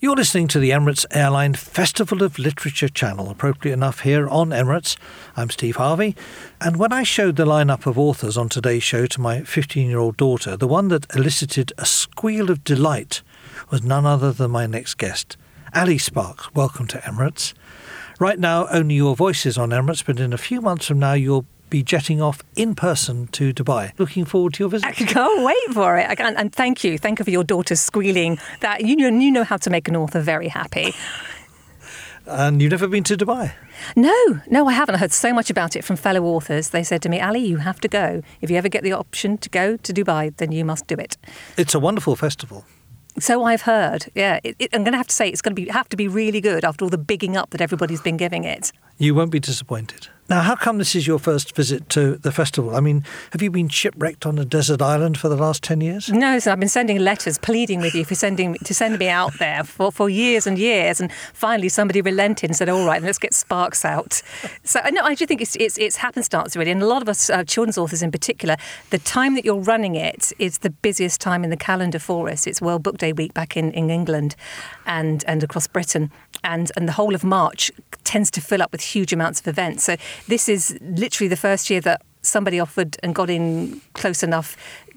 You're listening to the Emirates Airline Festival of Literature channel, appropriately enough here on Emirates. I'm Steve Harvey, and when I showed the lineup of authors on today's show to my 15 year old daughter, the one that elicited a squeal of delight was none other than my next guest, Ali Sparkes. Welcome to Emirates. Right now, only your voice is on Emirates, but in a few months from now, you'll be jetting off in person to Dubai. Looking forward to your visit. I can't wait for it. Can't, and thank you. Thank you for your daughter squealing. That you know, you know how to make an author very happy. And you've never been to Dubai? No, no, I haven't. I heard so much about it from fellow authors. They said to me, Ali, you have to go. If you ever get the option to go to Dubai, then you must do it. It's a wonderful festival. So I've heard. Yeah, it, it, I'm going to have to say it's going to be have to be really good after all the bigging up that everybody's been giving it. You won't be disappointed. Now, how come this is your first visit to the festival? I mean, have you been shipwrecked on a desert island for the last 10 years? No, I've been sending letters pleading with you for sending to send me out there for, for years and years. And finally, somebody relented and said, all right, let's get Sparkes out. So, no, I do think it's, it's, it's happenstance, really. And a lot of us, uh, children's authors in particular, the time that you're running it is the busiest time in the calendar for us. It's World Book Day week back in, in England and, and across Britain. And, and the whole of March tends to fill up with huge amounts of events. So this is literally the first year that somebody offered and got in close enough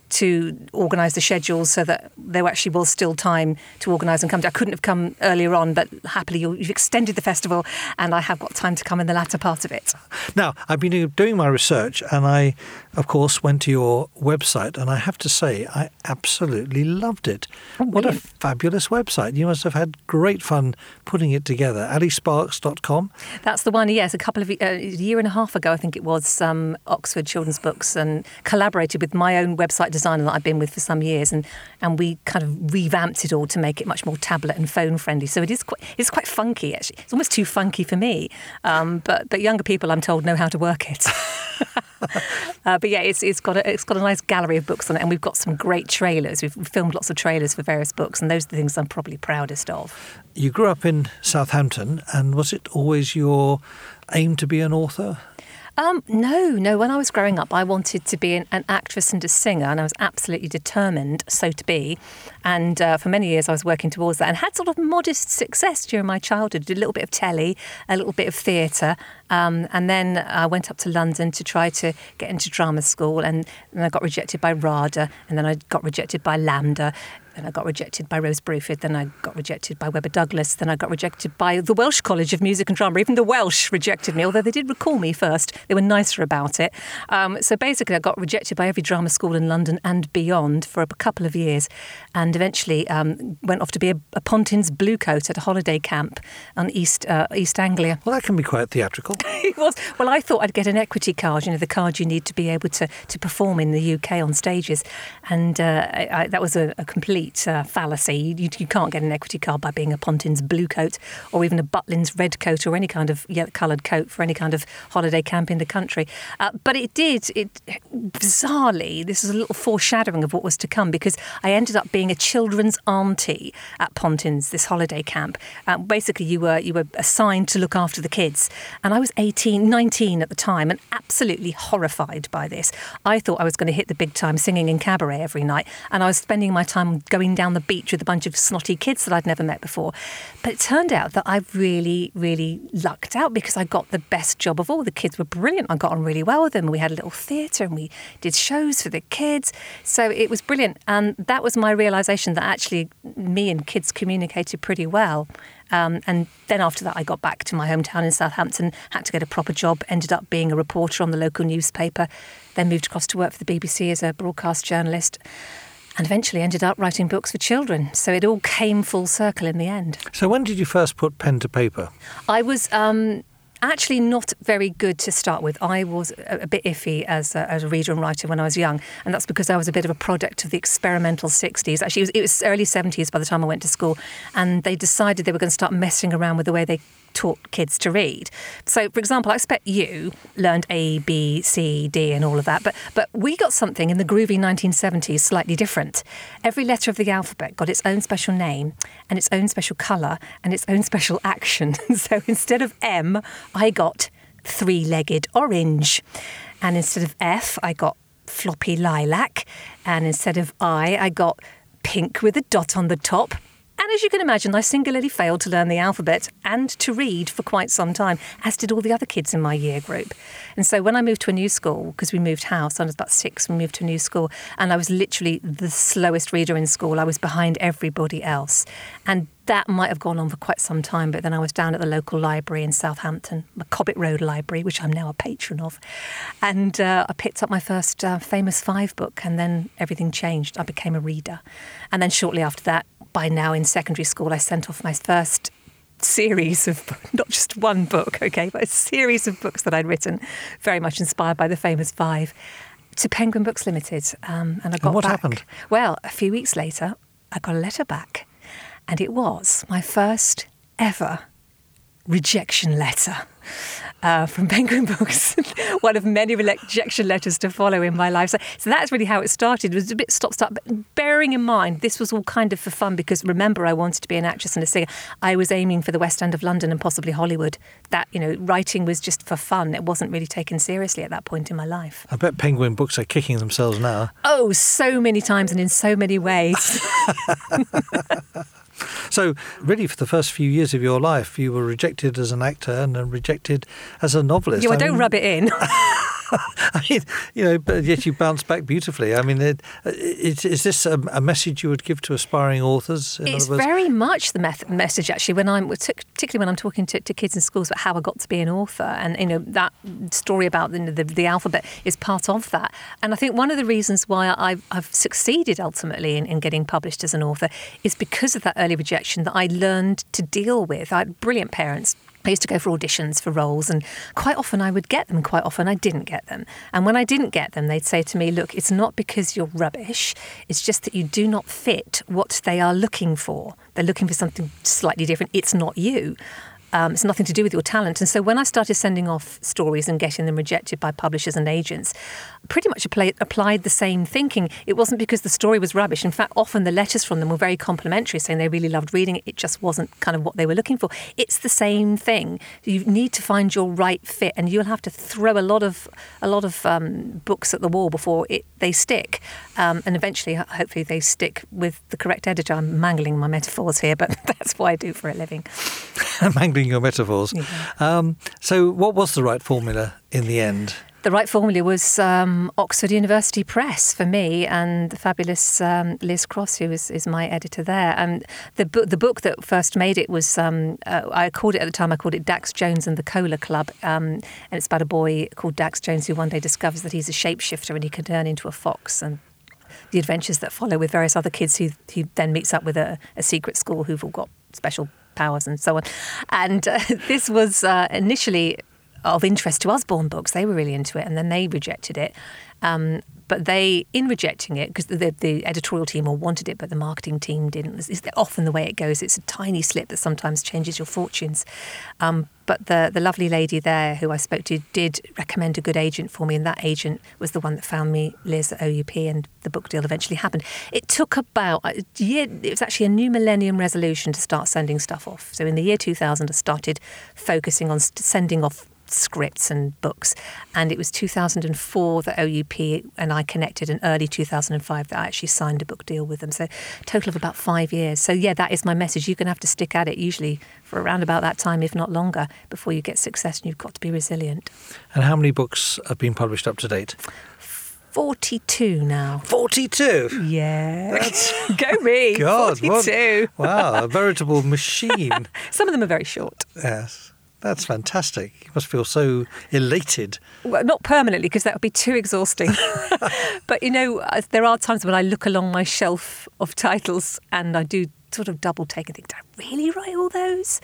to organise the schedules so that there actually was still time to organise and come. To. I couldn't have come earlier on, but happily you've extended the festival and I have got time to come in the latter part of it. Now, I've been doing my research and I, of course, went to your website and I have to say, I absolutely loved it. Oh, what a fabulous website. You must have had great fun putting it together. AliSparkes.com. That's the one, yes. A couple of uh, a year and a half ago, I think it was, um, Oxford Children's Books and collaborated with my own website designer that I've been with for some years, and, and we kind of revamped it all to make it much more tablet and phone friendly. So it is quite it's quite funky actually. It's almost too funky for me, um, but but younger people, I'm told, know how to work it. uh, but yeah, it's it's got a, it's got a nice gallery of books on it, and we've got some great trailers. We've filmed lots of trailers for various books, and those are the things I'm probably proudest of. You grew up in Southampton, and was it always your aim to be an author? Um, no, no. When I was growing up, I wanted to be an, an, actress and a singer, and I was absolutely determined so to be. And uh, for many years, I was working towards that and had sort of modest success during my childhood. Did a little bit of telly, a little bit of theatre, um, and then I went up to London to try to get into drama school, and, I got rejected by RADA, and then I got rejected by LAMDA. Then I got rejected by Rose Bruford. Then I got rejected by Webber Douglas. Then I got rejected by the Welsh College of Music and Drama. Even the Welsh rejected me, although they did recall me first. They were nicer about it. Um, so basically, I got rejected by every drama school in London and beyond for a couple of years, and eventually um, went off to be a, a Pontins Bluecoat at a holiday camp on East uh, East Anglia. Well, that can be quite theatrical. it was. Well, I thought I'd get an equity card. You know, the card you need to be able to to perform in the UK on stages, and uh, I, that was a, a complete uh, fallacy. You, you, can't get an equity card by being a Pontins bluecoat or even a Butlins red coat or any kind of coloured coat for any kind of holiday camp in the country. Uh, but it did, it bizarrely, this is a little foreshadowing of what was to come because I ended up being a children's auntie at Pontins, this holiday camp. Uh, basically, you were, you were assigned to look after the kids. And I was 18, 19 at the time and absolutely horrified by this. I thought I was going to hit the big time singing in cabaret every night. And I was spending my time going down the beach with a bunch of snotty kids that I'd never met before. But it turned out that I really, really lucked out because I got the best job of all. The kids were brilliant. I got on really well with them. We had a little theatre and we did shows for the kids. So it was brilliant. And that was my realization that actually me and kids communicated pretty well. Um, and then after that, I got back to my hometown in Southampton, had to get a proper job, ended up being a reporter on the local newspaper, then moved across to work for the BBC as a broadcast journalist and eventually ended up writing books for children. So it all came full circle in the end. So when did you first put pen to paper? I was. Um, actually not very good to start with. I was a, bit iffy as a, as a, reader and writer when I was young, and that's because I was a bit of a product of the experimental 60s. Actually, it was, it was early 70s by the time I went to school, and they decided they were going to start messing around with the way they taught kids to read. So, for example, I expect you learned A, B, C, D, and all of that, but but we got something in the groovy 1970s slightly different. Every letter of the alphabet got its own special name and its own special colour and its own special action. so instead of M, I got three-legged orange, and instead of F, I got floppy lilac, and instead of I, I got pink with a dot on the top And as you can imagine, I singularly failed to learn the alphabet and to read for quite some time, as did all the other kids in my year group. And so when I moved to a new school, because we moved house, I was about six, we moved to a new school, and I was literally the slowest reader in school. I was behind everybody else. And that might have gone on for quite some time, but then I was down at the local library in Southampton, the Cobbett Road Library, which I'm now a patron of. And uh, I picked up my first uh, Famous Five book, and then everything changed. I became a reader. And then shortly after that, by now in secondary school, I sent off my first series of not just one book, okay, but a series of books that I'd written, very much inspired by the famous five, to Penguin Books Limited. Um, and I got and what back. happened? Well, a few weeks later, I got a letter back, and it was my first ever rejection letter uh, from Penguin Books, one of many rejection letters to follow in my life. So, so that's really how it started. It was a bit stop start, but bearing in mind this was all kind of for fun because remember I wanted to be an actress and a singer. I was aiming for the West End of London and possibly Hollywood. That you know, writing was just for fun. It wasn't really taken seriously at that point in my life. I bet Penguin Books are kicking themselves now. Oh, so many times and in so many ways. So, really, for the first few years of your life, you were rejected as an actor and rejected as a novelist. yeah, well, I don't mean- rub it in. I mean, you know, but yet you bounced back beautifully. I mean, it, it, is this a, a message you would give to aspiring authors? In it's very much the meth- message actually when I'm particularly when I'm talking to, to kids in schools about how I got to be an author and you know that story about the, the, the alphabet is part of that and I think one of the reasons why I've, I've succeeded ultimately in, in getting published as an author is because of that early rejection that I learned to deal with I had brilliant parents I used to go for auditions for roles, and quite often I would get them, quite often I didn't get them. And when I didn't get them, they'd say to me, Look, it's not because you're rubbish, it's just that you do not fit what they are looking for. They're looking for something slightly different. It's not you. Um, it's nothing to do with your talent. And so when I started sending off stories and getting them rejected by publishers and agents, pretty much apply, applied the same thinking. It wasn't because the story was rubbish. In fact, often the letters from them were very complimentary, saying they really loved reading it. It just wasn't kind of what they were looking for. It's the same thing. You need to find your right fit, and you'll have to throw a lot of a lot of um, books at the wall before it, they stick. Um, and eventually, hopefully, they stick with the correct editor. I'm mangling my metaphors here, but that's what I do for a living. mangling your metaphors. Yeah. Um, so, what was the right formula in the end? The right formula was um, Oxford University Press for me, and the fabulous um, Liz Cross, who is, is my editor there. And the book, the book that first made it was um, uh, I called it at the time. I called it Dax Jones and the Cola Club, um, and it's about a boy called Dax Jones who one day discovers that he's a shapeshifter and he can turn into a fox and. The adventures that follow with various other kids who he then meets up with a, a secret school who've all got special powers and so on. And uh, this was uh, initially of interest to Usborne Books. They were really into it, and then they rejected it. Um, but they, in rejecting it, because the, the, editorial team all wanted it, but the marketing team didn't. It's often the way it goes. It's a tiny slip that sometimes changes your fortunes. Um, but the the lovely lady there who I spoke to did recommend a good agent for me, and that agent was the one that found me Liz at OUP, and the book deal eventually happened. It took about a year. It was actually a new millennium resolution to start sending stuff off. So in the year 2000, I started focusing on sending off scripts and books. And it was 2004 that OUP and I connected, and early 2005 that I actually signed a book deal with them. So, total of about five years. So, yeah, that is my message. You're going to have to stick at it usually for around about that time, if not longer, before you get success, and you've got to be resilient. And how many books have been published up to date? 42 now. 42? Yeah. That's... Go me. God, 42. What, wow, a veritable machine. Some of them are very short. yes. That's fantastic. You must feel so elated. Well, not permanently, because that would be too exhausting. but you know, uh, there are times when I look along my shelf of titles and I do sort of double take and think, did I really write all those?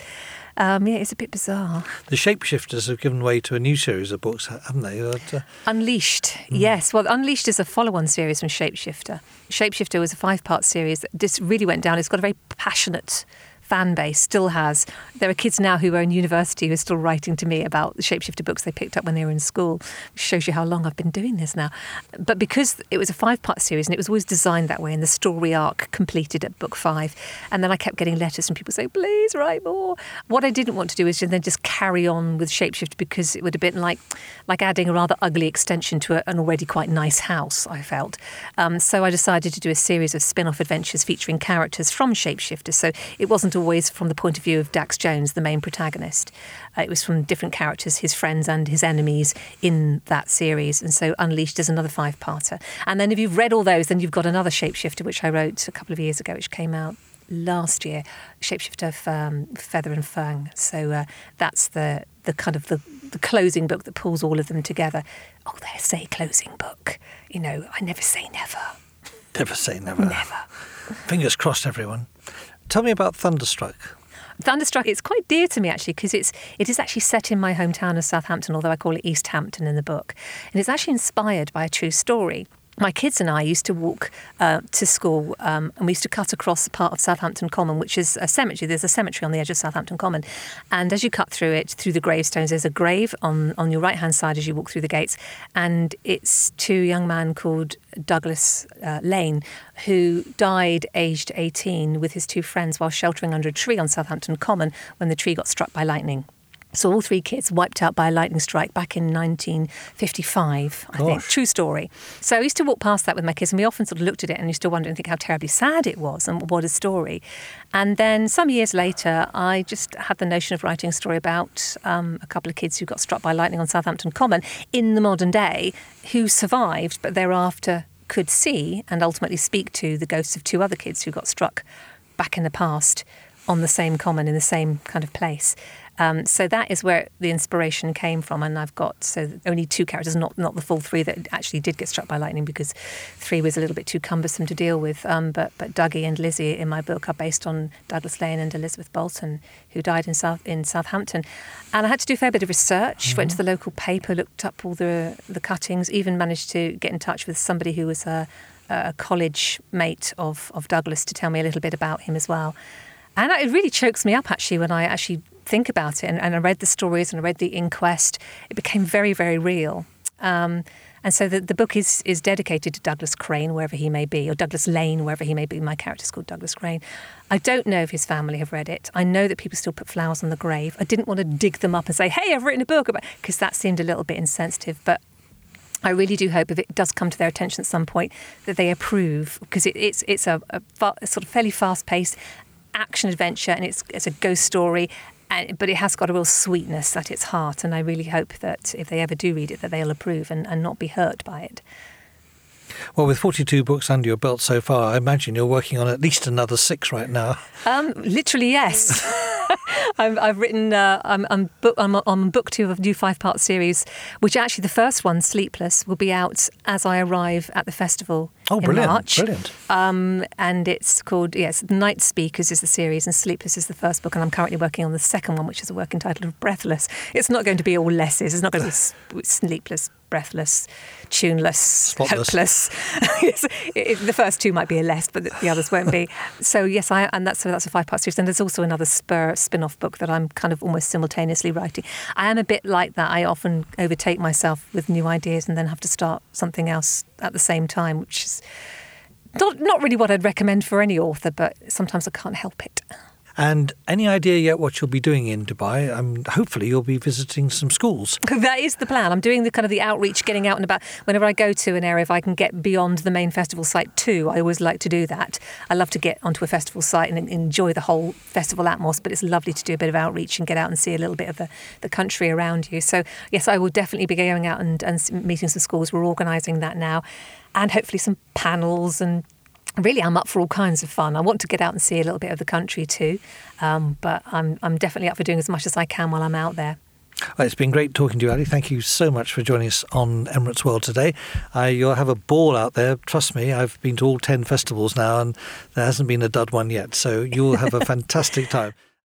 Um, yeah, it's a bit bizarre. The Shapeshifters have given way to a new series of books, haven't they? That, uh, Unleashed, yes. Well, Unleashed is a follow-on series from Shapeshifter. Shapeshifter was a five-part series that just really went down. It's got a very passionate fan base still has. There are kids now who are in university who are still writing to me about the shapeshifter books they picked up when they were in school, which shows you how long I've been doing this now. But because it was a five part series and it was always designed that way, and the story arc completed at book five, and then I kept getting letters from people saying, please write more. What I didn't want to do is then just carry on with Shapeshifter because it would have been like, like adding a rather ugly extension to a, an already quite nice house, I felt. Um, so I decided to do a series of spin off adventures featuring characters from Shapeshifter. So it wasn't always from the point of view of Dax Jones, the main protagonist. Uh, it was from different characters, his friends and his enemies in that series. And so Unleashed is another five parter. And then if you've read all those, then you've got another Shapeshifter, which I wrote a couple of years ago, which came out last year, Shapeshifter of um, Feather and Fang. So uh, that's the the kind of the, the closing book that pulls all of them together. Oh, there, say closing book. You know, I never say never. Never say never. Never. Fingers crossed, everyone. Tell me about Thunderstruck. Thunderstruck, it's quite dear to me actually because it's it is actually set in my hometown of Southampton, although I call it East Hampton in the book, and it's actually inspired by a true story my kids and I used to walk uh, to school um, and we used to cut across a part of Southampton Common, which is a cemetery. There's a cemetery on the edge of Southampton Common. And as you cut through it, through the gravestones, there's a grave on, on your right hand side as you walk through the gates. And it's to a young man called Douglas uh, Lane, who died aged 18 with his two friends while sheltering under a tree on Southampton Common when the tree got struck by lightning. So all three kids wiped out by a lightning strike back in 1955, I think. True story. So I used to walk past that with my kids, and we often sort of looked at it and used to wonder and think how terribly sad it was, and what a story. And then some years later, I just had the notion of writing a story about um, a couple of kids who got struck by lightning on Southampton Common in the modern day, who survived, but thereafter could see and ultimately speak to the ghosts of two other kids who got struck back in the past on the same common in the same kind of place. Um, so that is where the inspiration came from, and I've got so only two characters, not not the full three that actually did get struck by lightning because three was a little bit too cumbersome to deal with. Um, but but Dougie and Lizzie in my book are based on Douglas Lane and Elizabeth Bolton, who died in South in Southampton, and I had to do a fair bit of research. Mm-hmm. Went to the local paper, looked up all the the cuttings, even managed to get in touch with somebody who was a, a college mate of of Douglas to tell me a little bit about him as well. And it really chokes me up actually when I actually think about it and, and I read the stories and I read the inquest. It became very, very real. Um, and so the, the book is is dedicated to Douglas Crane, wherever he may be, or Douglas Lane, wherever he may be. My character's called Douglas Crane. I don't know if his family have read it. I know that people still put flowers on the grave. I didn't want to dig them up and say, hey, I've written a book because that seemed a little bit insensitive. But I really do hope if it does come to their attention at some point that they approve because it, it's it's a, a, a, sort of fairly fast paced action adventure and it's it's a ghost story and, but it has got a real sweetness at its heart and I really hope that if they ever do read it that they'll approve and, and not be hurt by it. Well, with 42 books under your belt so far, I imagine you're working on at least another six right now. Um, literally, yes. I've, I've, written, uh, I'm, I'm, book, I'm, on book two of a new five part series, which actually the first one, Sleepless, will be out as I arrive at the festival oh, in brilliant, March. Brilliant. Um, and it's called, yes, Night Speakers is the series, and Sleepless is the first book. And I'm currently working on the second one, which is a working title of Breathless. It's not going to be all lesses, it's not going to be sleepless breathless, tuneless, Spotless. hopeless. it, it, the first two might be a less, but the, the others won't be. So yes, I and that's so that's a five part series. And there's also another spur spin off book that I'm kind of almost simultaneously writing. I am a bit like that. I often overtake myself with new ideas and then have to start something else at the same time, which is not not really what I'd recommend for any author, but sometimes I can't help it. And any idea yet what you'll be doing in Dubai? Um, hopefully, you'll be visiting some schools. that is the plan. I'm doing the kind of the outreach, getting out and about. Whenever I go to an area, if I can get beyond the main festival site too, I always like to do that. I love to get onto a festival site and enjoy the whole festival atmosphere, but it's lovely to do a bit of outreach and get out and see a little bit of the, the country around you. So, yes, I will definitely be going out and, and meeting some schools. We're organising that now and hopefully some panels and really I'm up for all kinds of fun. I want to get out and see a little bit of the country too, um, but I'm, I'm definitely up for doing as much as I can while I'm out there. Well, it's been great talking to you, Ali. Thank you so much for joining us on Emirates World today. Uh, you'll have a ball out there. Trust me, I've been to all 10 festivals now and there hasn't been a dud one yet. So you'll have a fantastic time.